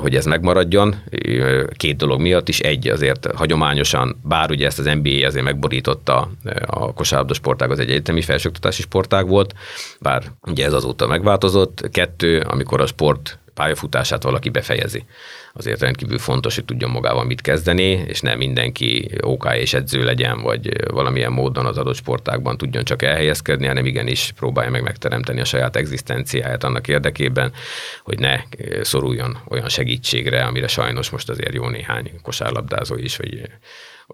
hogy ez megmaradjon. Két dolog miatt is. Egy, azért hagyományosan, bár ugye ezt az NBA azért megborította a kosárlabda sportág, az egy egyetemi felsőoktatási sportág volt, bár ugye ez azóta megváltozott. Kettő, amikor a sport pályafutását valaki befejezi azért rendkívül fontos, hogy tudjon magával mit kezdeni, és nem mindenki OK és edző legyen, vagy valamilyen módon az adott sportákban tudjon csak elhelyezkedni, hanem igenis próbálja meg megteremteni a saját egzisztenciáját annak érdekében, hogy ne szoruljon olyan segítségre, amire sajnos most azért jó néhány kosárlabdázó is, vagy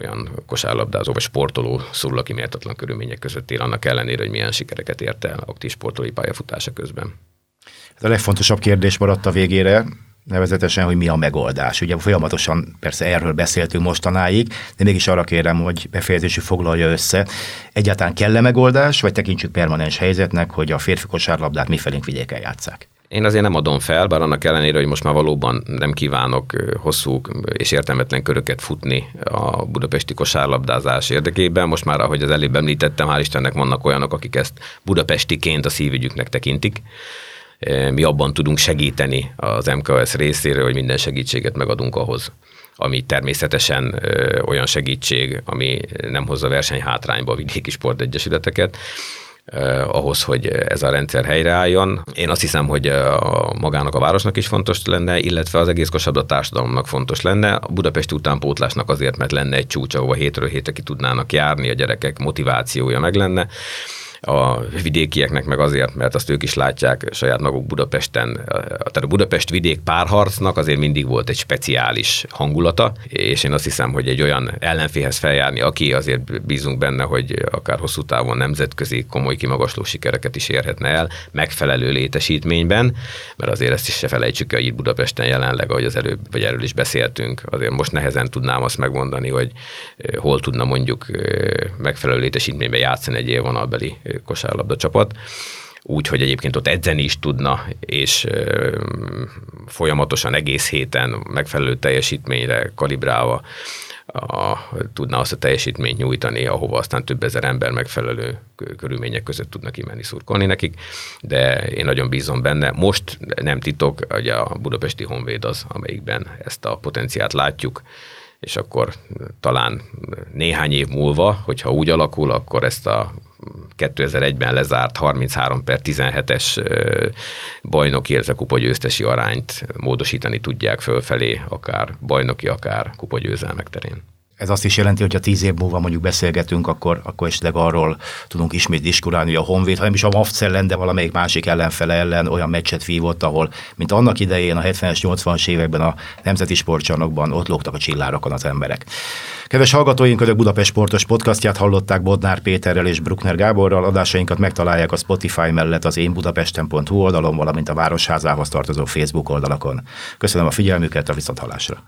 olyan kosárlabdázó vagy sportoló szól, aki méltatlan körülmények között él, annak ellenére, hogy milyen sikereket ért el aktív sportolói pályafutása közben. Ez a legfontosabb kérdés maradt a végére nevezetesen, hogy mi a megoldás. Ugye folyamatosan persze erről beszéltünk mostanáig, de mégis arra kérem, hogy befejezési foglalja össze. Egyáltalán kell-e megoldás, vagy tekintsük permanens helyzetnek, hogy a férfi kosárlabdát mifelénk vidéken játszák? Én azért nem adom fel, bár annak ellenére, hogy most már valóban nem kívánok hosszú és értelmetlen köröket futni a budapesti kosárlabdázás érdekében. Most már, ahogy az előbb említettem, hál' Istennek vannak olyanok, akik ezt budapestiként a szívügyüknek tekintik mi abban tudunk segíteni az MKS részéről, hogy minden segítséget megadunk ahhoz, ami természetesen olyan segítség, ami nem hozza versenyhátrányba a vidéki sportegyesületeket, ahhoz, hogy ez a rendszer helyreálljon. Én azt hiszem, hogy a magának a városnak is fontos lenne, illetve az egész kosabda társadalomnak fontos lenne. A Budapest utánpótlásnak azért, mert lenne egy csúcs, ahova hétről hétre ki tudnának járni, a gyerekek motivációja meg lenne a vidékieknek meg azért, mert azt ők is látják saját maguk Budapesten, tehát a Budapest vidék párharcnak azért mindig volt egy speciális hangulata, és én azt hiszem, hogy egy olyan ellenféhez feljárni, aki azért bízunk benne, hogy akár hosszú távon nemzetközi komoly kimagasló sikereket is érhetne el, megfelelő létesítményben, mert azért ezt is se felejtsük el, hogy itt Budapesten jelenleg, ahogy az előbb, vagy erről is beszéltünk, azért most nehezen tudnám azt megmondani, hogy hol tudna mondjuk megfelelő létesítményben játszani egy élvonalbeli kosárlabda csapat, úgy, hogy egyébként ott edzeni is tudna, és folyamatosan egész héten megfelelő teljesítményre kalibrálva a, tudna azt a teljesítményt nyújtani, ahova aztán több ezer ember megfelelő körülmények között tudna kimenni szurkolni nekik, de én nagyon bízom benne. Most nem titok, hogy a budapesti Honvéd az, amelyikben ezt a potenciát látjuk, és akkor talán néhány év múlva, hogyha úgy alakul, akkor ezt a 2001-ben lezárt 33 per 17-es bajnoki, illetve kupagyőztesi arányt módosítani tudják fölfelé, akár bajnoki, akár kupagyőzelmek terén. Ez azt is jelenti, hogy ha tíz év múlva mondjuk beszélgetünk, akkor, akkor esetleg arról tudunk ismét diskurálni, hogy a Honvéd, ha nem is a Mavc ellen, de valamelyik másik ellenfele ellen olyan meccset vívott, ahol, mint annak idején a 70-es, 80-as években a Nemzeti Sportcsarnokban ott lógtak a csillárakon az emberek. Kedves hallgatóink, Önök Budapest Sportos podcastját hallották Bodnár Péterrel és Bruckner Gáborral. Adásainkat megtalálják a Spotify mellett az én budapesten.hu oldalon, valamint a Városházához tartozó Facebook oldalakon. Köszönöm a figyelmüket, a viszonthallásra.